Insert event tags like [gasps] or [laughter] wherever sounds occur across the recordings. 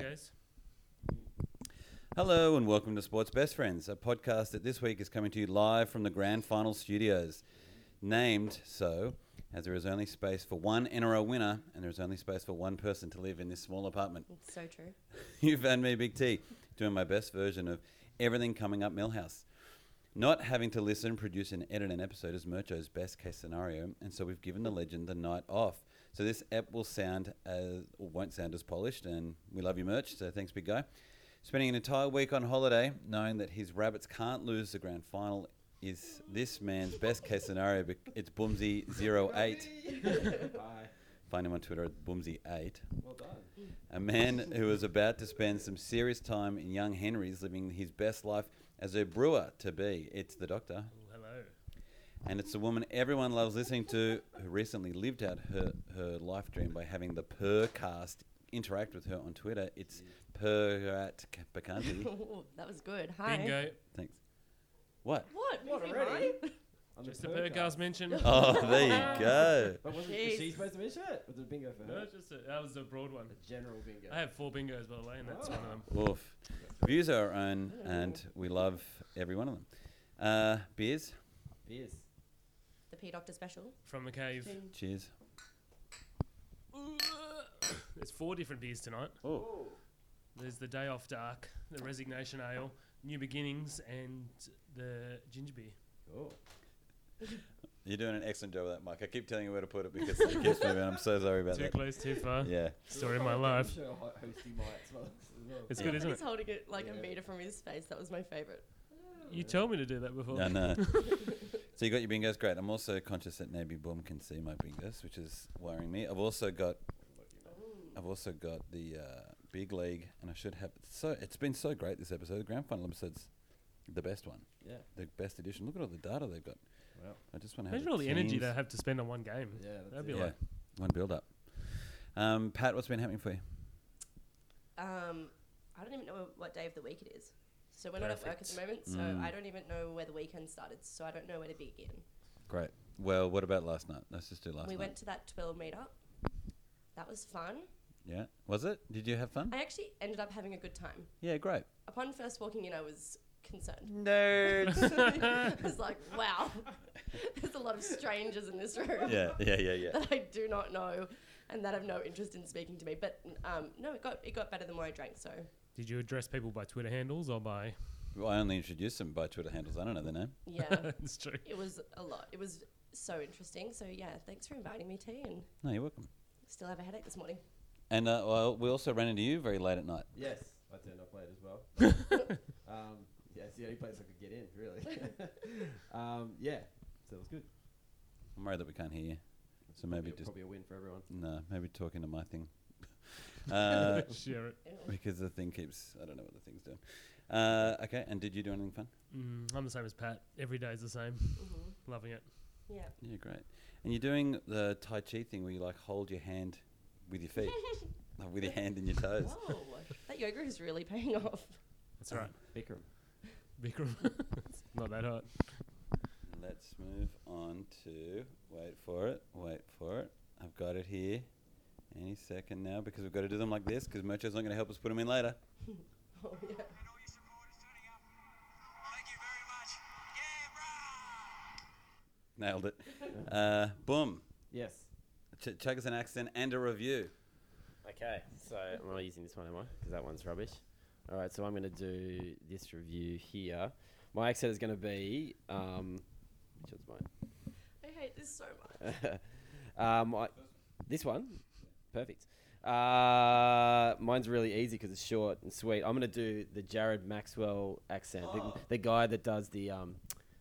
goes. Hello and welcome to Sports Best Friends, a podcast that this week is coming to you live from the Grand Final Studios. Named so, as there is only space for one NRL winner and there is only space for one person to live in this small apartment. It's so true. [laughs] you found me, Big T, doing my best version of everything coming up Milhouse. Not having to listen, produce, and edit an episode is Mercho's best case scenario, and so we've given the legend the night off. So this app will sound as, or won't sound as polished, and we love you, Merch, so thanks, big guy. Spending an entire week on holiday, knowing that his rabbits can't lose the grand final, is this man's best case scenario. bec- It's Boomsy08. Hi. Find him on Twitter at Boomsy8. Well done. A man who is about to spend some serious time in young Henry's living his best life as a brewer to be. It's the doctor. Oh, hello. And it's a woman everyone loves listening to who recently lived out her, her life dream by having the Purrcast interact with her on Twitter. It's Purrat Bacanti. [laughs] Ooh, that was good. Hi. Bingo. Thanks. What? What? What, Moving already? on? On Just a podcast. podcast mention. [laughs] Oh, there you [laughs] go. But wasn't Jeez. was she supposed to mention it? Was it a bingo for No, just a, that was a broad one. A general bingo. I have four bingos by the way, and that's one of them. Oof. Views are our own, and we love every one of them. Uh, beers? Beers. The P Doctor special. From the cave. Cheers. [coughs] There's four different beers tonight. Oh. There's the Day Off Dark, the Resignation Ale, New Beginnings, and the Ginger Beer. Oh. [laughs] You're doing an excellent job with that, Mike. I keep telling you where to put it because it keeps moving. I'm so sorry about Too that. close, too far. Yeah. Story of my life. sure ho- hosty might well. as well. It's Yeah. good, isn't it? He's holding it like Yeah. a meter from his face. That was my favorite. You told me to do that before. No, no. [laughs] [laughs] so you got your bingos, great. I'm also conscious that maybe Boom can see my bingos, which is worrying me. I've also got, I've also got the uh, big league, and I should have. So it's been so great this episode. The grand final episode's the best one, Yeah. the best edition. Look at all the data they've got. Wow. I just want to have Imagine all the energy they have to spend on one game. Yeah. That's That'd it. be Yeah, like one build up. Um, Pat, what's been happening for you? Um, I don't even know what day of the week it is. So we're not at work at the moment, so Mm. I don't even know where the weekend started. So I don't know where to begin. Great. Well, what about last night? Let's just do last we night. We went to that Twill meetup. That was fun. Yeah. Was it? Did you have fun? I actually ended up having a good time. Yeah, great. Upon first walking in, I was concerned. [laughs] Nerds. [laughs] I was like, [laughs] wow, there's a lot of strangers in this room. yeah, yeah, yeah, yeah. that I do not know and that have no interest in speaking to me. But um, no, it got it got better than what I drank. So Did you address people by Twitter handles or by? Well, I only introduced them by Twitter handles. I don't know their name. yeah, [laughs] it's true. it was a lot. It was so interesting. So yeah, thanks for inviting me, T. And No, you're welcome. still have a headache this morning. And uh, well, we also ran into you very late at night. Yes. I turned up late as well. [laughs] um, yeah, it's the only place I could get in, really. [laughs] um, yeah. So it was good. I'm worried that we can't hear you. So maybe probably, just probably a win for everyone. no, maybe talking to my thing. [laughs] uh, Share it. Because the thing keeps. I don't know what the thing's doing. Uh, okay. And did you do anything fun? Mm, I'm the same as Pat. Every day is the same. Mhm. Loving it. Yeah. Yeah, great. And you're doing the Tai Chi thing where you like hold your hand with your feet, [laughs] like with your hand in your toes. Whoa, that yoga is really paying off. That's right. [laughs] Bikram. Bikram. It's Not that hot. Let's move on to. Wait for it. Wait for it. I've got it here. Any second now because we've got to do them like this because Mocho's not going to help us put them in later. [laughs] Oh yeah. and all your supporters turning up. Thank you very much. Yeah, brah! Nailed it. [laughs] Uh, boom. Yes. Ch- chug us an accent and a review. Okay, so I'm not using this one, am I? Because that one's rubbish. All right, so I'm going to do this review here. My accent is going to be. Um, which one's mine? I hate this so much. [laughs] um, I, this one, perfect. Uh, mine's really easy because it's short and sweet. I'm going to do the Jared Maxwell accent, the, [gasps] the guy that does the um,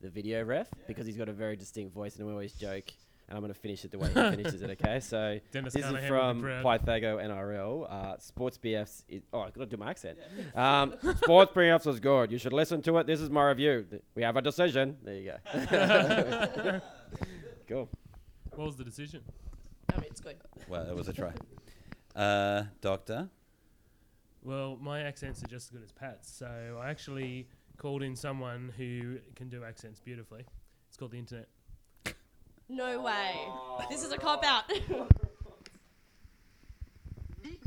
the video ref, because he's got a very distinct voice, and we always joke. And I'm going to finish it the way he finishes it. Okay, so [laughs] Dennis this is from. Pythago NRL. Uh, Sports BFs. Is, oh, I got to do my accent. [laughs] Um, Sports BFs is good. You should listen to it. This is my review. We have a decision. There you go. [laughs] cool. What was the decision? I mean, it's good. Well, it was a try. Uh, doctor. Well, my accents are just as good as Pat's, so I actually called in someone who can do accents beautifully. It's called the internet. No way. This is a cop out. Big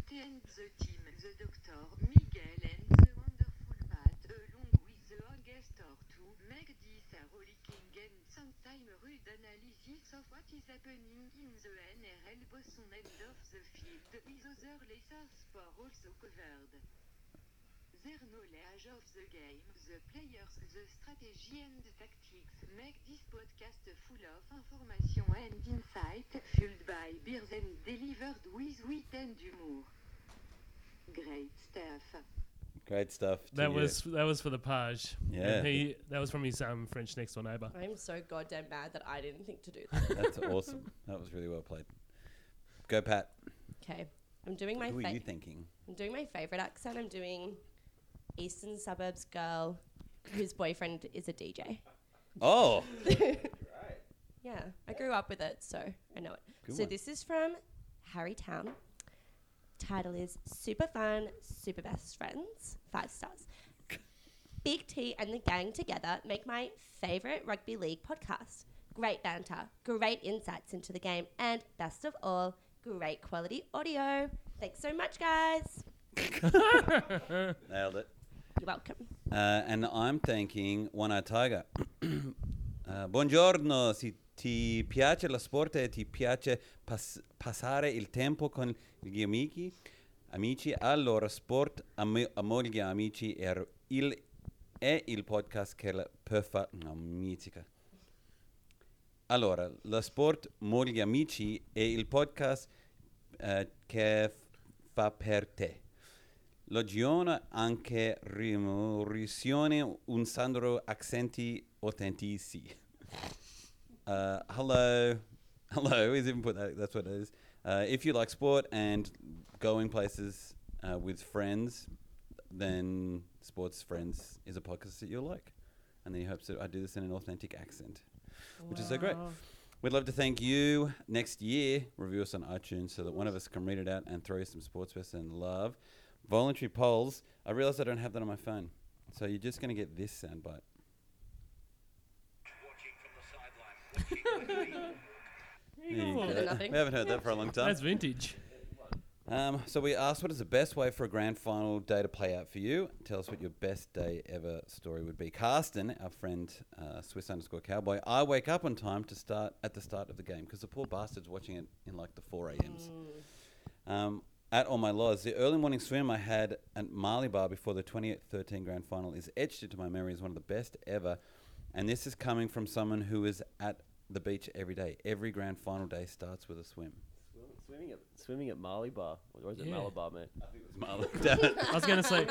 T and the team, the doctor, Miguel and the wonderful Pat, along with the guest or two, make this a rollicking and sometime rude analysis of what is happening in the NRL Boston end of the field, with other lesser sport also covered. Their knowledge of the game, the players, the strategy and tactics make this podcast full of information and insight, fueled by beers and delivered with wit and humor. Great stuff. Great stuff. That you. was that was for the page. Yeah. And he that was from his um, French next door neighbor. I'm so goddamn mad that I didn't think to do that. [laughs] That's awesome. That was really well played. Go, Pat. Okay, I'm doing my Who are you thinking? I'm doing my favorite accent. I'm doing Eastern Suburbs girl whose boyfriend is a DJ. Oh, [laughs] Yeah, I grew up with it, so I know it. Good so one. this is from Harrytown. Title is Super Fun, Super Best Friends. Five stars. Big T and the gang together make my favorite rugby league podcast. Great banter, great insights into the game, and best of all, great quality audio. Thanks so much, guys. [laughs] nailed it. You're welcome. Uh, and I'm thanking One Eye Tiger. [coughs] Uh, buongiorno, se ti piace lo sport e ti piace pas- passare il tempo con gli amici, amici allora Sport Am- Amor gli amici è il, è il podcast che la per fare... No, mitica. Allora, lo sport Amor gli amici è il podcast eh, che fa per te. Logiona anche risione un sandro accenti autentici. Uh, [laughs] hello, hello. [laughs] He's even put that. That's what it is. Uh, if you like sport and going places uh, with friends, then Sports Friends is a podcast that you'll like. And then he hopes that I do this in an authentic accent, which is so great. We'd love to thank you next year. Review us on iTunes so that one of us can read it out and throw you some sports best and love. Voluntary polls. I realize I don't have that on my phone. So you're just going to get this soundbite. Watching from the sideline. [laughs] Watching with me. There you Cool. go. Better nothing. We haven't heard that for a long time. That's vintage. Um, so we asked, what is the best way for a grand final day to play out for you? Tell us what your best day ever story would be. Carsten, our friend, uh, Swiss underscore cowboy, I wake up on time to start at the start of the game because the poor bastard's watching it in like the 4 a.m.s. Um, at all my laws, the early morning swim I had at Marley Bar before the 2013 grand final is etched into my memory as one of the best ever. And this is coming from someone who is at the beach every day. Every grand final day starts with a swim. Swimming at swimming at Marley or is it Yeah. Malabar, mate? It's Marley. [laughs] Damn it. I was going to say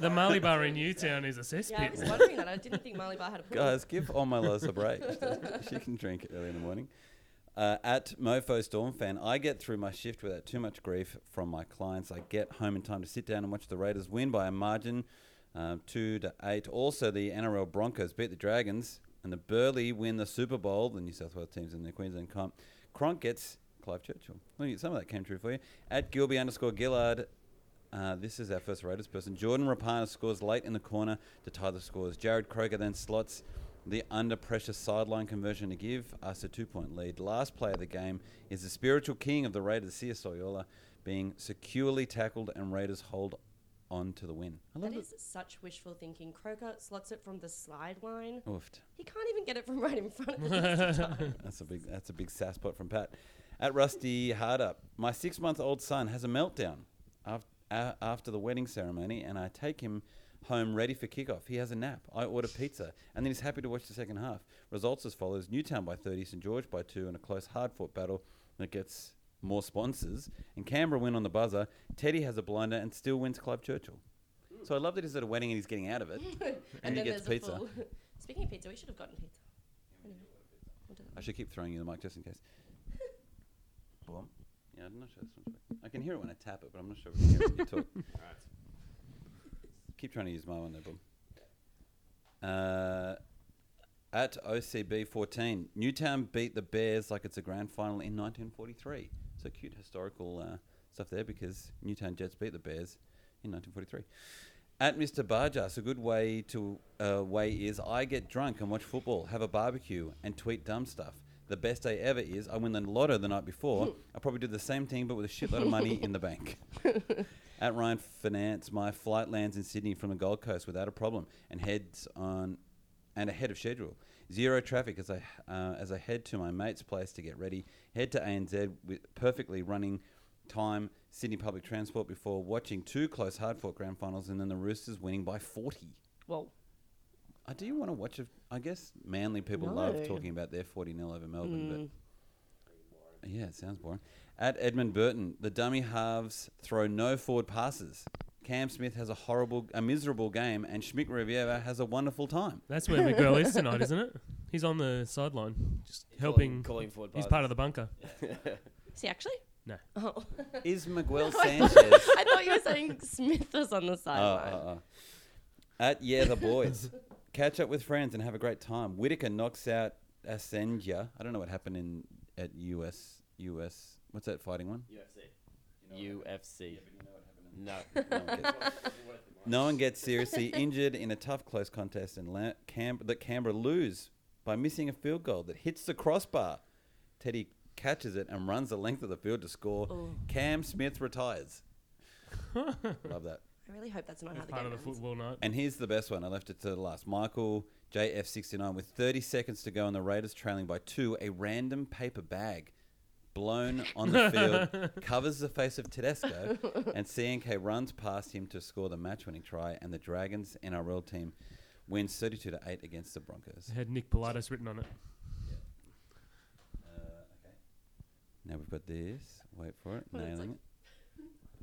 the Marley Bar in Newtown is a Yeah, I cesspit. was wondering that. I didn't think Marley Bar had a pool. Guys, give all my laws a break. [laughs] she can drink early in the morning. Uh, at Mofo Storm fan, I get through my shift without too much grief from my clients. I get home in time to sit down and watch the Raiders win by a margin, uh, two to eight. Also, the NRL Broncos beat the Dragons, and the Burley win the Super Bowl. The New South Wales teams in the Queensland comp. Cronk gets Clive Churchill. Some of that came true for you. At Gilby underscore Gillard, uh, this is our first Raiders person. Jordan Rapana scores late in the corner to tie the scores. Jarrod Croker then slots the under pressure sideline conversion to give us a two point lead. Last play of the game is the spiritual king of the Raiders, Sia Soliola, being securely tackled and Raiders hold on to the win. I love That it. is such wishful thinking. Croker slots it from the slide line. Oofed. He can't even get it from right in front of [laughs] him. That's a big that's a big sass pot from Pat. At Rusty Hardup, my six month old son has a meltdown af- a- after the wedding ceremony, and I take him home ready for kickoff. He has a nap. I order pizza, and then he's happy to watch the second half. Results as follows: Newtown by 30, St George by two, and a close, hard fought battle that gets more sponsors. And Canberra win on the buzzer. Teddy has a blinder and still wins Clive Churchill. So I love that he's at a wedding and he's getting out of it, [laughs] and, he gets there's pizza. [laughs] Speaking of pizza, we should have gotten pizza. Anyway, we'll do that. I should keep throwing you the mic just in case. [laughs] Boom. Yeah, I'm not sure this one's working. I can hear it when I tap it, but I'm not sure if I can hear it when you talk. Keep trying to use my one there, Boom. Uh, at OCB 14, Newtown beat the Bears like it's a grand final in 1943. So cute historical uh, stuff there because Newtown Jets beat the Bears in 1943. At Mr. Barjas, a good way to uh, way is I get drunk and watch football, have a barbecue, and tweet dumb stuff. the best day ever is I win the lotto the night before. [laughs] I'll probably do the same thing, but with a shitload of money in the bank. [laughs] At Ryan Finance, my flight lands in Sydney from the Gold Coast without a problem and heads on and ahead of schedule. Zero traffic as I uh, as I head to my mate's place to get ready. Head to ANZ with perfectly running time Sydney public transport before watching two close hard fought grand finals and then the Roosters winning by forty. Well, I do you want to watch a? I guess Manly people love talking about their forty 0 over Melbourne, mm, but yeah, it sounds boring. At Edmund Burton, the dummy halves throw no forward passes. Cam Smith has a horrible, a miserable game, and Schmidt Riviera has a wonderful time. That's where Miguel is [laughs] tonight, isn't it? He's on the sideline, just helping. calling forward. He's part of the bunker. [laughs] is he actually? No. Oh. Is Miguel [laughs] Sanchez? I thought you were saying Smith was on the Oh, uh, uh, uh. sideline. oh, oh. At Yeah the Boys, catch up with friends and have a great time. Whittaker knocks out Adesanya. I don't know what happened in at US US. What's that fighting one? UFC. UFC. No. No one gets, [laughs] no one gets seriously injured in a tough close contest, and La- Cam- that Canberra lose by missing a field goal that hits the crossbar. Teddy catches it and runs the length of the field to score. Oh. Cam Smith retires. [laughs] Love that. I really hope that's not how That's the part game of the ends. football night. And here's the best one. I left it to the last. Michael JF69 with 30 seconds to go and the Raiders trailing by two. A random paper bag blown on the field covers the face of Tedesco and [laughs] CNK runs past him to score the match-winning try and the Dragons NRL team wins 32 to 8 against the Broncos. It had Nick Politis written on it. Uh, now we've got this. Wait for it. Well, it's Nailing it.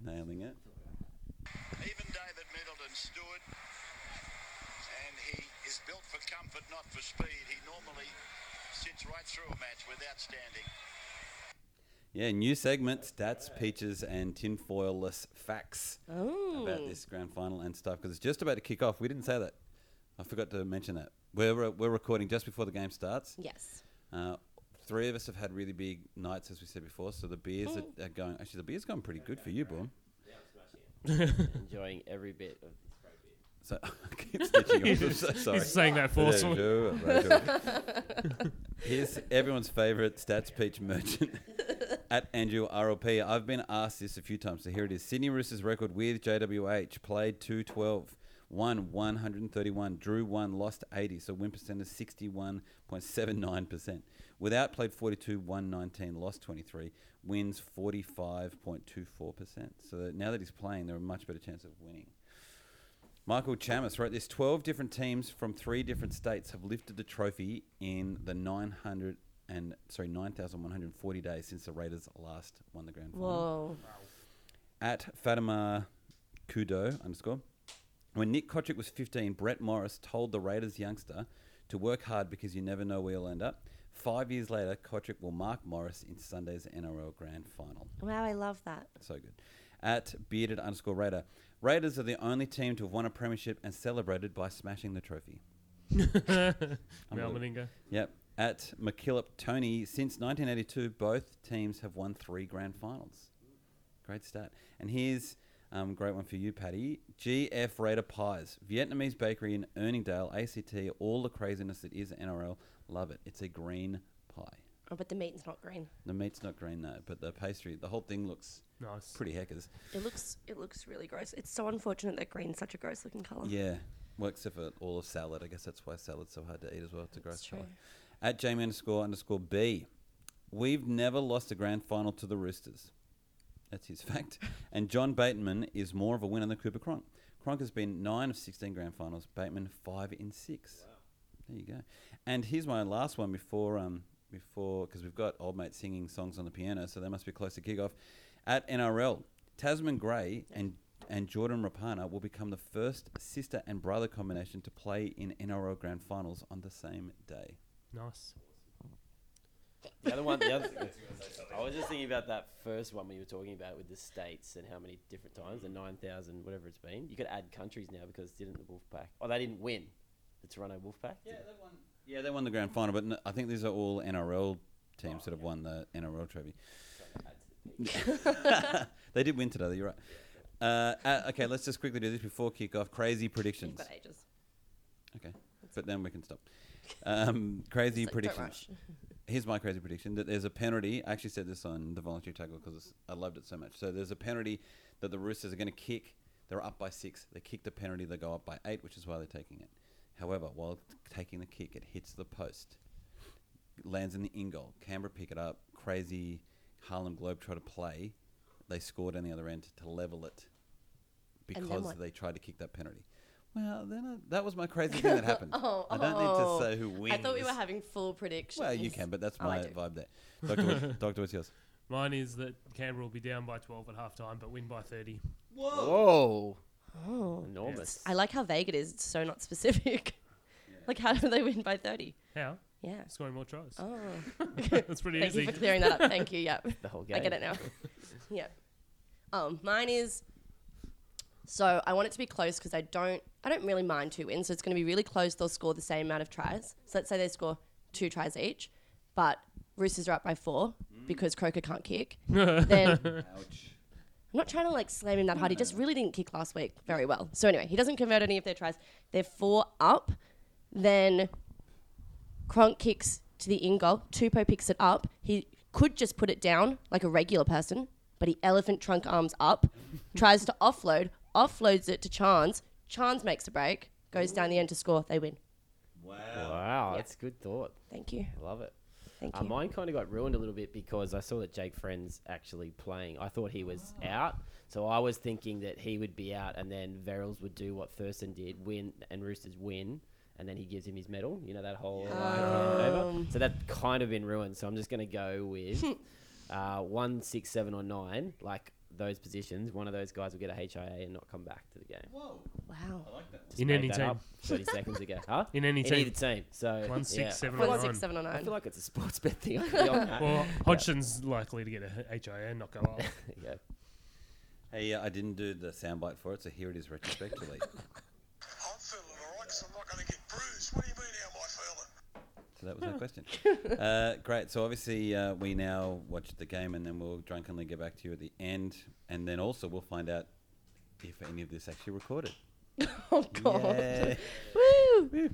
Nailing it. Even David Middleton stood, and he is built for comfort, not for speed. He normally sits right through a match without standing. Yeah, new segment, stats, peaches, and tinfoil-less facts. Oh. about this grand final and stuff because it's just about to kick off. We didn't say that. I forgot to mention that. We're, re- we're recording just before the game starts. Yes. Uh, three of us have had really big nights, as we said before. So the beers are, are going. Actually, the beer's gone pretty good for you, Boom. [laughs] Enjoying every bit of this great beer. So [laughs] I keep stitching [laughs] you. I'm so sorry. He's saying that forcefully. Here's everyone's favourite stats peach merchant at Andrew RLP. I've been asked this a few times, so here it is. Sydney Roosters record with JWH played 212, won 131, drew 1, lost 80, so win percent is 61.79%. Without played 42, won 19, lost 23, wins 45.24%. So that now that he's playing, there are a much better chance of winning. Michael Chammas wrote this 12 different teams from three different states have lifted the trophy in the 900 and sorry 9140 days since the Raiders last won the grand final. Whoa. At Fatima Kdouh underscore when Nick Cotric was 15, Brett Morris told the Raiders youngster to work hard because you never know where you'll end up. Five years later, Cotric will mark Morris in Sunday's NRL Grand Final. Wow, I love that. So good. At bearded underscore Raider. Raiders are the only team to have won a premiership and celebrated by smashing the trophy. Mal [laughs] Unbelievable. Meninga. Yep. At McKillop Tony, since 1982, both teams have won three grand finals. Great stat. And here's um, a great one for you, Paddy. GF Raider Pies, Vietnamese bakery in Erindale, ACT, all the craziness that is NRL. Love it. It's a green pie. Oh, but the meat's not green. The meat's not green though, but the pastry, the whole thing looks Nice. pretty heckers. It looks it looks really gross. It's so unfortunate that green's such a gross looking colour. Yeah. Well, except for all of salad. I guess that's why salad's so hard to eat as well. It's a gross colour. At Jamie underscore underscore B, we've never lost a grand final to the Roosters. That's his fact. [laughs] and John Bateman is more of a winner than Cooper Cronk. Cronk has been nine of 16 grand finals, Bateman five in six. There you go. And here's my last one before, um, before because we've got old mate singing songs on the piano, so they must be close to kickoff. At NRL, Tazmin Gray and and Jordan Rapana will become the first sister and brother combination to play in NRL Grand Finals on the same day. Nice. The other one, the other, I was just thinking about that first one we were talking about with the states and how many different times, the 9,000, whatever it's been. You could add countries now because didn't the Wolfpack? Oh, they didn't win. The Toronto Wolfpack? Yeah, they won. Yeah, they won the grand final, but n- I think these are all NRL teams that have won the NRL trophy. [laughs] they did win today. though, You're right. Uh, uh, okay, let's just quickly do this before kick off. Crazy You've predictions. got ages. Okay, but then we can stop. Um, crazy like, prediction. [laughs] Here's my crazy prediction that there's a penalty. I actually said this on the voluntary tackle because I loved it so much. So there's a penalty that the Roosters are going to kick. They're up by six. They kick the penalty. They go up by eight, which is why they're taking it. However, while taking the kick, it hits the post, lands in the in goal. Canberra pick it up. Crazy Harlem Globe try to play. They scored on the other end to level it because they tried to kick that penalty. Well, then I, that was my crazy thing that happened. [laughs] Oh, I don't oh. need to say who wins. I thought we were having full predictions. Well, you can, but that's Oh, I my do. vibe there. Doctor, what- [laughs] Doctor, what's yours? Mine is that Canberra will be down by 12 at half time, but win by 30. Whoa. Oh. Enormous. I like how vague it is. It's so not specific. [laughs] Like, how do they win by 30? How? Yeah. Scoring more tries. Oh. That's pretty Thank easy. you for clearing that up. Thank you. Yep. The whole game. I get it now. yeah. Um, mine is. So I want it to be close because I don't. I don't really mind two wins. So it's going to be really close. They'll score the same amount of tries. So let's say they score two tries each, but Roosters are up by four mm. because Croker can't kick. [laughs] then I'm not trying to like slam him that hard. He just really didn't kick last week very well. So anyway, he doesn't convert any of their tries. They're four up. Then Cronk kicks to the in goal. Tupou picks it up. He could just put it down like a regular person, but he elephant trunk arms up, [laughs] tries to offload, offloads it to Chance. Chance makes a break, goes down the end to score. They win. Wow, Wow, that's good thought. Thank you. I love it. Thank Uh, you. mine kind of got ruined a little bit because I saw that Jake Friend's actually playing. I thought he was out, so I was thinking that he would be out, and then Verrills would do what Thurston did, win, and Roosters win, and then he gives him his medal. You know that whole like, handover? So that kind of been ruined. So I'm just going to go with [laughs] uh, one, six, seven, or nine, like those positions. One of those guys will get a HIA and not come back to the game. Whoa! Wow. I like that. Just In made any that team. up Thirty seconds ago, huh? [laughs] In any In team. either team. So One, six, yeah. seven, One, or six, nine. seven, or I nine. feel like it's a sports bet thing. [laughs] I feel like- Well, Hodgson's likely to get a HIA and not go off. [laughs] yeah. Hey, uh, I didn't do the soundbite for it, so here it is retrospectively. I'm feeling all right 'cause I'm not going to get bruised. What do you mean, how am I feeling? So that was no question. Uh, great. So obviously uh, we now watch the game, and then we'll drunkenly get back to you at the end, and then also we'll find out if any of this actually recorded. [laughs] Oh God. Yeah. Woo.